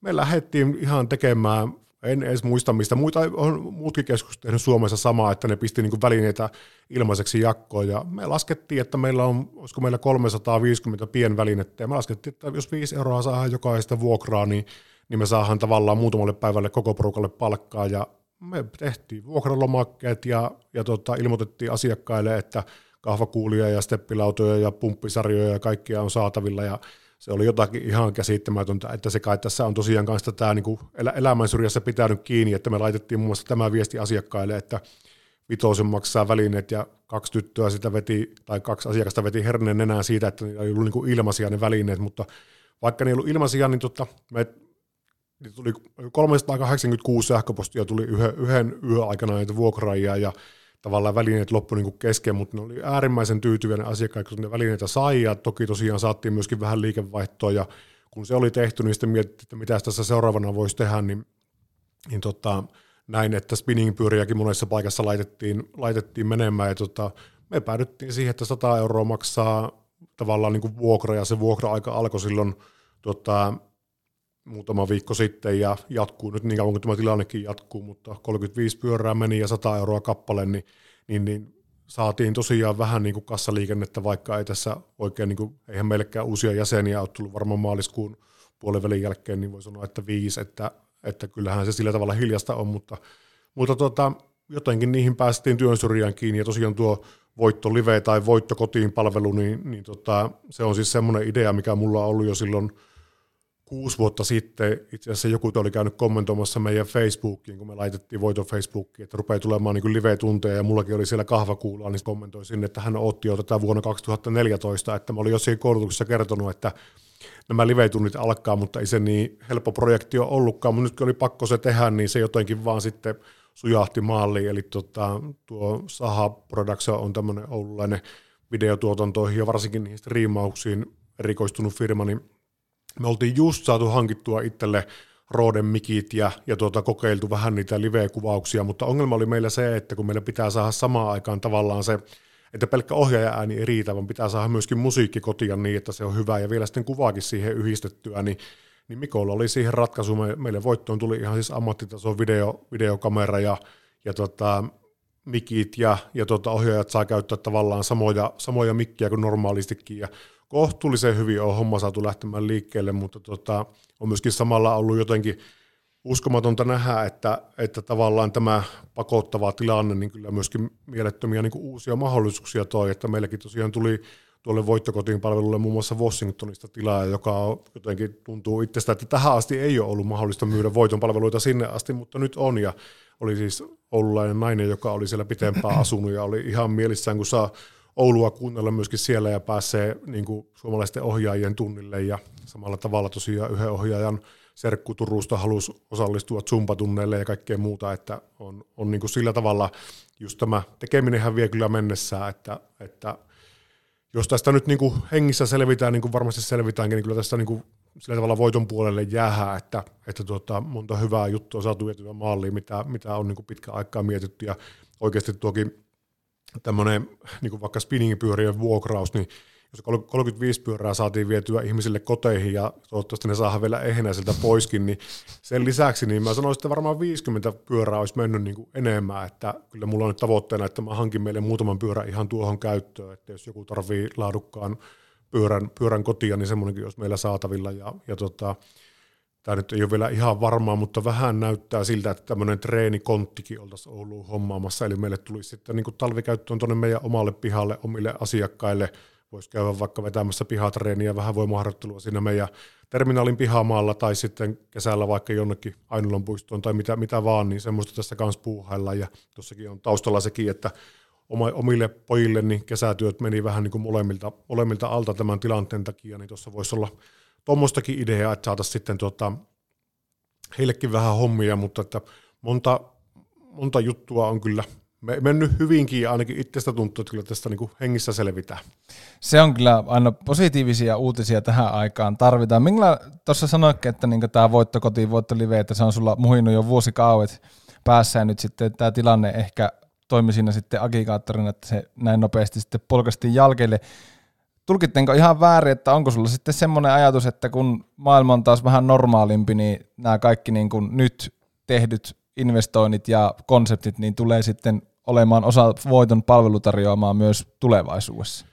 me lähdettiin ihan tekemään, en edes muista mistä, muita on muutkin keskus tehnyt Suomessa samaa, että ne pisti niin välineitä ilmaiseksi jakkoon ja me laskettiin, että meillä on, olisiko meillä 350 pienvälinettä ja me laskettiin, että jos 5 euroa saa jokaista vuokraa, niin niin me saadaan tavallaan muutamalle päivälle koko porukalle palkkaa ja me tehtiin vuokralomakkeet ja, ja tota, ilmoitettiin asiakkaille, että kahvakuulia ja steppilautoja ja pumppisarjoja ja kaikkia on saatavilla ja se oli jotakin ihan käsittämätöntä, että se kai tässä on tosiaan kanssa tämä niin elämän syrjässä pitänyt kiinni, että me laitettiin muun muassa tämä viesti asiakkaille, että vitosen maksaa välineet ja kaksi tyttöä sitä veti, tai kaksi asiakasta veti herneen enää siitä, että ei ollut niin ilmaisia ne välineet, mutta vaikka ne ei ollut ilmaisia, niin tota, me niin tuli 386 sähköpostia tuli yhden, yhden yön aikana näitä vuokraajia ja tavallaan välineet loppui niin kesken, mutta ne oli äärimmäisen tyytyväinen asiakkaat, kun ne välineitä sai ja toki tosiaan saatiin myöskin vähän liikevaihtoa ja kun se oli tehty, niin sitten mietittiin, että mitä tässä seuraavana voisi tehdä, niin, niin tota, näin, että spinning-pyöriäkin monessa paikassa laitettiin, laitettiin menemään ja tota, me päädyttiin siihen, että 100 euroa maksaa tavallaan niin kuin vuokra ja se vuokra-aika alkoi silloin tota, muutama viikko sitten ja jatkuu nyt niin kauan kuin tämä tilannekin jatkuu, mutta 35 pyörää meni ja 100 euroa kappale, niin, niin, niin saatiin tosiaan vähän niin kuin kassaliikennettä, vaikka ei tässä oikein, niin kuin, eihän meillekään uusia jäseniä ole tullut varmaan maaliskuun puolen välin jälkeen, niin voi sanoa, että viisi, että, että kyllähän se sillä tavalla hiljasta on, mutta, mutta tota, jotenkin niihin päästiin työn syrjään kiinni ja tosiaan tuo voitto live tai voitto kotiin palvelu, niin, niin tota, se on siis semmoinen idea, mikä mulla on ollut jo silloin – kuusi vuotta sitten itse asiassa joku oli käynyt kommentoimassa meidän Facebookiin, kun me laitettiin voito Facebookiin, että rupeaa tulemaan niin live-tunteja ja mullakin oli siellä kahvakuulua, niin kommentoi sinne, että hän otti jo tätä vuonna 2014, että mä olin jossain koulutuksessa kertonut, että nämä live-tunnit alkaa, mutta ei se niin helppo projekti ole ollutkaan, mutta nyt kun oli pakko se tehdä, niin se jotenkin vaan sitten sujahti maaliin, eli tota, tuo Saha Production on tämmöinen oululainen videotuotantoihin ja varsinkin niihin striimauksiin erikoistunut firma, niin me oltiin just saatu hankittua itselle Roden mikit ja, ja tuota, kokeiltu vähän niitä live-kuvauksia, mutta ongelma oli meillä se, että kun meillä pitää saada samaan aikaan tavallaan se, että pelkkä ohjaaja-ääni ei riitä, vaan pitää saada myöskin musiikki kotia niin, että se on hyvä ja vielä sitten kuvaakin siihen yhdistettyä, niin, niin Mikolla oli siihen ratkaisu. Me, meille voittoon tuli ihan siis ammattitason video, videokamera ja, ja tota, mikit ja, ja tota, ohjaajat saa käyttää tavallaan samoja, samoja mikkiä kuin normaalistikin. Ja kohtuullisen hyvin on homma saatu lähtemään liikkeelle, mutta tota, on myöskin samalla ollut jotenkin uskomatonta nähdä, että, että tavallaan tämä pakottava tilanne niin kyllä myöskin mielettömiä niin uusia mahdollisuuksia toi, että meilläkin tosiaan tuli tuolle voittokotiin palvelulle muun muassa Washingtonista tilaa, joka jotenkin tuntuu itsestä, että tähän asti ei ole ollut mahdollista myydä voiton palveluita sinne asti, mutta nyt on, ja oli siis oululainen nainen, joka oli siellä pitempään asunut, ja oli ihan mielissään, kun saa Oulua kuunnella myöskin siellä ja pääsee niin kuin suomalaisten ohjaajien tunnille. Ja samalla tavalla tosiaan yhden ohjaajan serkku Turusta halusi osallistua zumpatunneille ja kaikkea muuta, että on, on niin kuin sillä tavalla just tämä tekeminenhän vie kyllä mennessään, että, että jos tästä nyt niin kuin hengissä selvitään, niin kuin varmasti selvitäänkin, niin kyllä tästä niin kuin sillä tavalla voiton puolelle jäähää, että, että tuota, monta hyvää juttua on saatu vietyä maaliin, mitä, mitä on niin kuin pitkä aikaa mietitty, ja oikeasti tuokin tämmöinen niin vaikka spinningipyörien vuokraus, niin jos 35 pyörää saatiin vietyä ihmisille koteihin ja toivottavasti ne saadaan vielä ehjänä sieltä poiskin, niin sen lisäksi niin mä sanoisin, että varmaan 50 pyörää olisi mennyt niin kuin enemmän, että kyllä mulla on nyt tavoitteena, että mä hankin meille muutaman pyörän ihan tuohon käyttöön, että jos joku tarvii laadukkaan pyörän, pyörän kotia, niin semmoinenkin olisi meillä saatavilla ja, ja tota, tämä nyt ei ole vielä ihan varmaa, mutta vähän näyttää siltä, että tämmöinen treenikonttikin oltaisiin Ouluun hommaamassa, eli meille tulisi sitten niin kuin talvikäyttöön tuonne meidän omalle pihalle, omille asiakkaille, voisi käydä vaikka vetämässä pihatreeniä, vähän voimaharjoittelua siinä meidän terminaalin pihamaalla tai sitten kesällä vaikka jonnekin Ainulan puistoon tai mitä, mitä vaan, niin semmoista tässä kanssa puuhaillaan ja tuossakin on taustalla sekin, että omille pojille niin kesätyöt meni vähän niin kuin molemmilta, molemmilta alta tämän tilanteen takia, niin tuossa voisi olla tuommoistakin ideaa, että saataisiin sitten tuota, heillekin vähän hommia, mutta että monta, monta juttua on kyllä mennyt hyvinkin ja ainakin itsestä tuntuu, että kyllä tästä niin hengissä selvitään. Se on kyllä aina positiivisia uutisia tähän aikaan tarvitaan. Minkä tuossa sanoitkin, että niin tämä voitto kotiin, voitto live, että se on sulla muhinut jo vuosikauet päässä ja nyt sitten tämä tilanne ehkä toimi siinä sitten agikaattorina, että se näin nopeasti sitten polkastiin jalkeille. Tulkittenko ihan väärin, että onko sulla sitten semmoinen ajatus, että kun maailma on taas vähän normaalimpi, niin nämä kaikki niin kuin nyt tehdyt investoinnit ja konseptit, niin tulee sitten olemaan osa voiton palvelutarjoamaa myös tulevaisuudessa?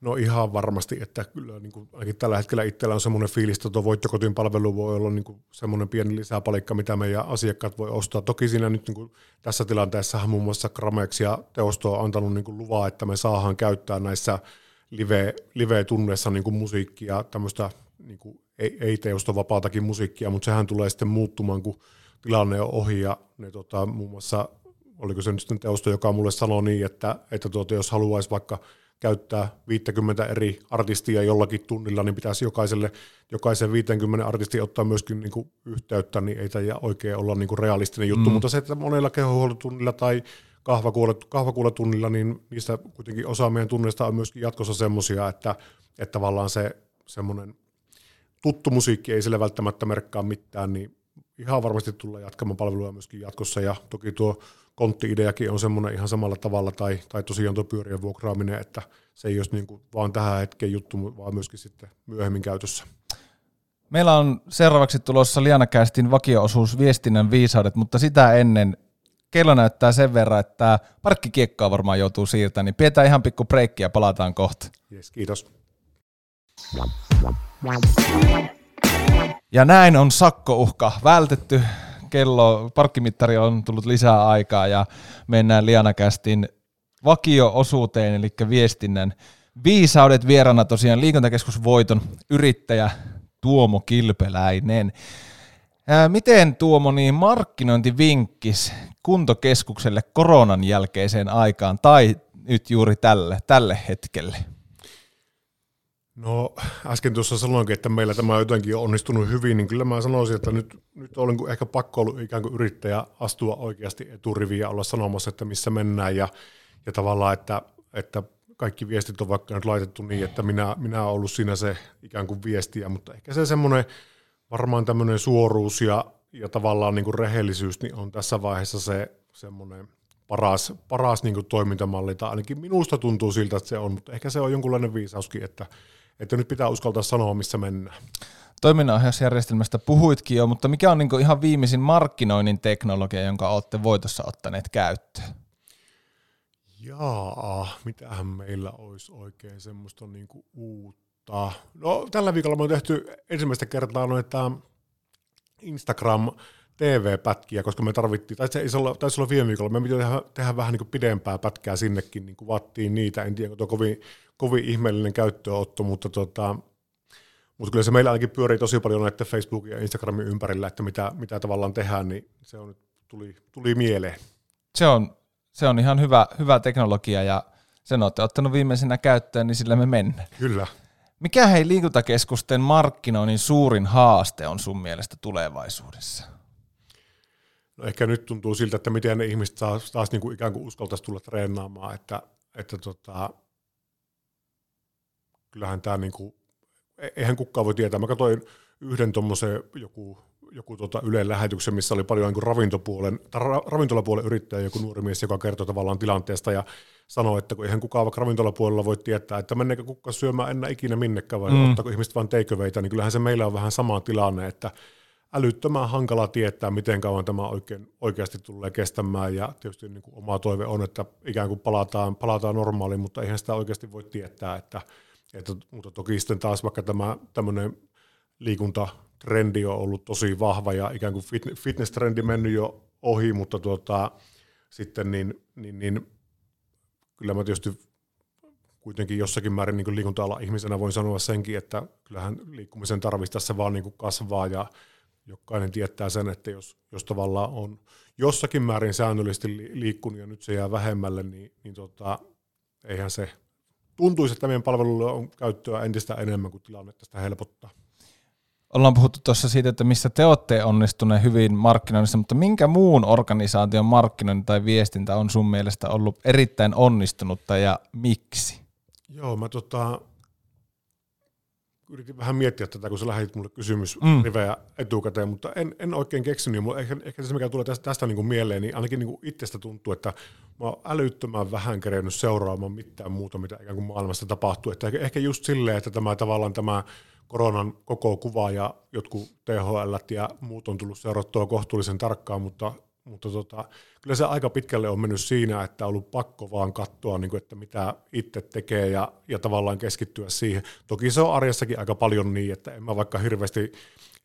No ihan varmasti, että kyllä niin kuin, ainakin tällä hetkellä itsellä on semmoinen fiilis, että tuo voittokotin palvelu voi olla niin kuin semmoinen pieni lisäpalikka, mitä meidän asiakkaat voi ostaa. Toki siinä nyt niin kuin, tässä tilanteessa muun muassa Gramex ja Teosto on antanut niin kuin luvaa, että me saadaan käyttää näissä live, live-tunneissa niin kuin musiikkia, tämmöistä niin kuin, ei, ei Teosto vapaatakin musiikkia, mutta sehän tulee sitten muuttumaan, kun tilanne on ohi ja ne tota, muun muassa oliko se nyt sitten teosto, joka mulle sanoi niin, että, että tuota, jos haluaisi vaikka käyttää 50 eri artistia jollakin tunnilla, niin pitäisi jokaiselle, jokaisen 50 artistin ottaa myöskin niin kuin yhteyttä, niin ei tämä oikein olla niin kuin realistinen juttu, mm. mutta se, että monella kehohuoltotunnilla tai kahvakuuletunnilla, niin niistä kuitenkin osa meidän tunneista on myöskin jatkossa semmoisia, että, että tavallaan se semmoinen tuttu musiikki ei sille välttämättä merkkaa mitään, niin ihan varmasti tullaan jatkamaan palvelua myöskin jatkossa, ja toki tuo kontti-ideakin on semmoinen ihan samalla tavalla, tai, tai tosiaan tuo pyörien vuokraaminen, että se ei olisi niin kuin vaan tähän hetkeen juttu, vaan myöskin sitten myöhemmin käytössä. Meillä on seuraavaksi tulossa Lianakästin vakio-osuus viestinnän viisaudet, mutta sitä ennen kello näyttää sen verran, että parkkikiekkaa varmaan joutuu siirtämään, niin pidetään ihan pikku breikki ja palataan kohta. Yes, kiitos. Ja näin on sakkouhka vältetty kello, parkkimittari on tullut lisää aikaa ja mennään Lianakästin vakio-osuuteen, eli viestinnän viisaudet vierana tosiaan liikuntakeskus Voiton yrittäjä Tuomo Kilpeläinen. Ää, miten Tuomo niin markkinointivinkkis kuntokeskukselle koronan jälkeiseen aikaan tai nyt juuri tälle, tälle hetkelle? No äsken tuossa sanoinkin, että meillä tämä on jotenkin onnistunut hyvin, niin kyllä mä sanoisin, että nyt, nyt olen ehkä pakko ollut ikään kuin yrittäjä astua oikeasti eturiviin ja olla sanomassa, että missä mennään ja, ja tavallaan, että, että kaikki viestit on vaikka nyt laitettu niin, että minä, minä olen ollut siinä se ikään kuin viestiä, mutta ehkä se semmoinen varmaan tämmöinen suoruus ja, ja tavallaan niin kuin rehellisyys niin on tässä vaiheessa se semmoinen paras, paras niin kuin toimintamalli, tai ainakin minusta tuntuu siltä, että se on, mutta ehkä se on jonkunlainen viisauskin, että että nyt pitää uskaltaa sanoa, missä mennään. Toiminnanohjausjärjestelmästä puhuitkin jo, mutta mikä on niin ihan viimeisin markkinoinnin teknologia, jonka olette voitossa ottaneet käyttöön? Jaa, mitähän meillä olisi oikein semmoista niin kuin uutta. No, tällä viikolla me on tehty ensimmäistä kertaa noita Instagram TV-pätkiä, koska me tarvittiin, tai se olla, taisi olla viime viikolla, me piti tehdä, tehdä vähän niin kuin pidempää pätkää sinnekin, niin kuvattiin niitä, en tiedä, onko kovin kovin ihmeellinen käyttöotto, mutta, tota, mutta kyllä se meillä ainakin pyörii tosi paljon näiden Facebookin ja Instagramin ympärillä, että mitä, mitä tavallaan tehdään, niin se on, tuli, tuli mieleen. Se on, se on ihan hyvä, hyvä teknologia ja sen olette ottanut viimeisenä käyttöön, niin sillä me mennään. Kyllä. Mikä hei liikuntakeskusten markkinoinnin suurin haaste on sun mielestä tulevaisuudessa? No ehkä nyt tuntuu siltä, että miten ne ihmiset taas, taas niin kuin ikään kuin uskaltaisi tulla treenaamaan, että, että tota, kyllähän tämä niin kuin, e-, eihän kukaan voi tietää. Mä katsoin yhden tuommoisen joku, joku tota Ylen lähetyksen, missä oli paljon niin ravintopuolen, tai ravintolapuolen yrittäjä, joku nuori mies, joka kertoi tavallaan tilanteesta ja sanoi, että kun eihän kukaan vaikka ravintolapuolella voi tietää, että menneekö kukaan syömään enää ikinä minnekään vai mm. ottaako ihmiset vain teiköveitä, niin kyllähän se meillä on vähän sama tilanne, että älyttömän hankala tietää, miten kauan tämä oikein, oikeasti tulee kestämään. Ja tietysti niin kuin oma toive on, että ikään kuin palataan, palataan normaaliin, mutta eihän sitä oikeasti voi tietää, että, että mutta toki sitten taas vaikka tämä tämmöinen liikuntatrendi on ollut tosi vahva ja ikään kuin fitness-trendi mennyt jo ohi, mutta tuota, sitten niin, niin, niin kyllä mä tietysti kuitenkin jossakin määrin niin liikunta ihmisenä voin sanoa senkin, että kyllähän liikkumisen tarvitsisi tässä vaan niin kasvaa ja jokainen tietää sen, että jos, jos tavallaan on jossakin määrin säännöllisesti liikkunut ja nyt se jää vähemmälle, niin, niin tota, eihän se tuntuisi, että meidän palveluille on käyttöä entistä enemmän, kuin tilanne tästä helpottaa. Ollaan puhuttu tuossa siitä, että missä te olette onnistuneet hyvin markkinoinnissa, mutta minkä muun organisaation markkinointi tai viestintä on sun mielestä ollut erittäin onnistunutta ja miksi? Joo, mä tota, yritin vähän miettiä tätä, kun sä lähdit mulle kysymys mm. rivejä etukäteen, mutta en, en oikein keksinyt. Mulla ehkä, ehkä se, mikä tulee tästä, tästä niin kuin mieleen, niin ainakin niin kuin itsestä tuntuu, että mä oon älyttömän vähän kerennyt seuraamaan mitään muuta, mitä ikään kuin maailmassa tapahtuu. Että ehkä, ehkä just silleen, että tämä tavallaan tämä koronan koko kuva ja jotkut THL ja muut on tullut seurattua kohtuullisen tarkkaan, mutta mutta tota, kyllä se aika pitkälle on mennyt siinä, että on ollut pakko vaan katsoa, niin kuin, että mitä itse tekee ja, ja tavallaan keskittyä siihen. Toki se on arjessakin aika paljon niin, että en mä vaikka hirveästi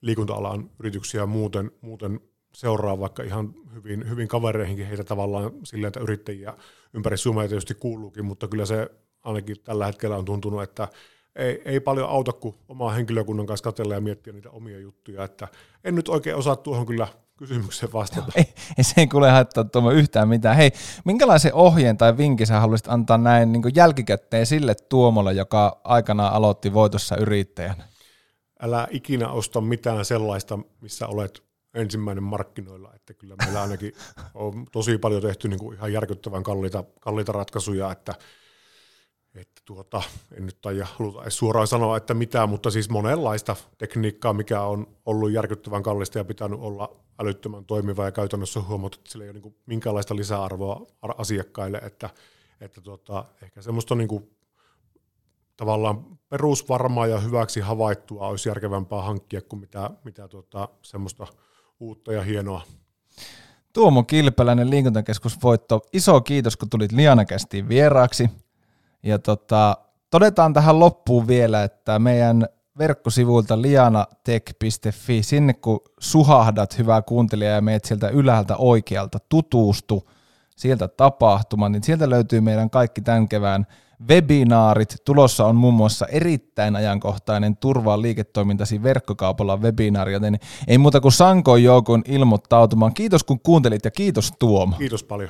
liikunta-alan yrityksiä muuten, muuten seuraa vaikka ihan hyvin, hyvin kavereihinkin heitä tavallaan silleen, että yrittäjiä ympäri Suomea tietysti kuuluukin, mutta kyllä se ainakin tällä hetkellä on tuntunut, että ei, ei paljon auta kuin omaa henkilökunnan kanssa katsella ja miettiä niitä omia juttuja, että en nyt oikein osaa tuohon kyllä kysymykseen vastata. ei, ei se ei kuule haittaa tuolla yhtään mitään. Hei, minkälaisen ohjeen tai vinkin sä haluaisit antaa näin niin jälkikäteen sille Tuomolle, joka aikanaan aloitti voitossa yrittäjänä? Älä ikinä osta mitään sellaista, missä olet ensimmäinen markkinoilla, että kyllä meillä ainakin on tosi paljon tehty niin kuin ihan järkyttävän kalliita, kalliita ratkaisuja, että että tuota, en nyt taida haluta edes suoraan sanoa, että mitä, mutta siis monenlaista tekniikkaa, mikä on ollut järkyttävän kallista ja pitänyt olla älyttömän toimiva ja käytännössä huomattu, että sillä ei ole niin minkäänlaista lisäarvoa asiakkaille, että, että tuota, ehkä semmoista niin kuin, tavallaan perusvarmaa ja hyväksi havaittua olisi järkevämpää hankkia kuin mitä, mitä tuota, semmoista uutta ja hienoa. Tuomo Kilpeläinen liikuntakeskusvoitto. Iso kiitos, kun tulit Lianakästiin vieraaksi. Ja tota, todetaan tähän loppuun vielä, että meidän verkkosivuilta lianatech.fi, sinne kun suhahdat, hyvää kuuntelija, ja meet sieltä ylhäältä oikealta, tutustu sieltä tapahtumaan, niin sieltä löytyy meidän kaikki tämän kevään webinaarit. Tulossa on muun muassa erittäin ajankohtainen turvaa liiketoimintasi verkkokaupalla webinaari, joten ei muuta kuin sankoin joukon ilmoittautumaan. Kiitos kun kuuntelit ja kiitos Tuomo. Kiitos paljon.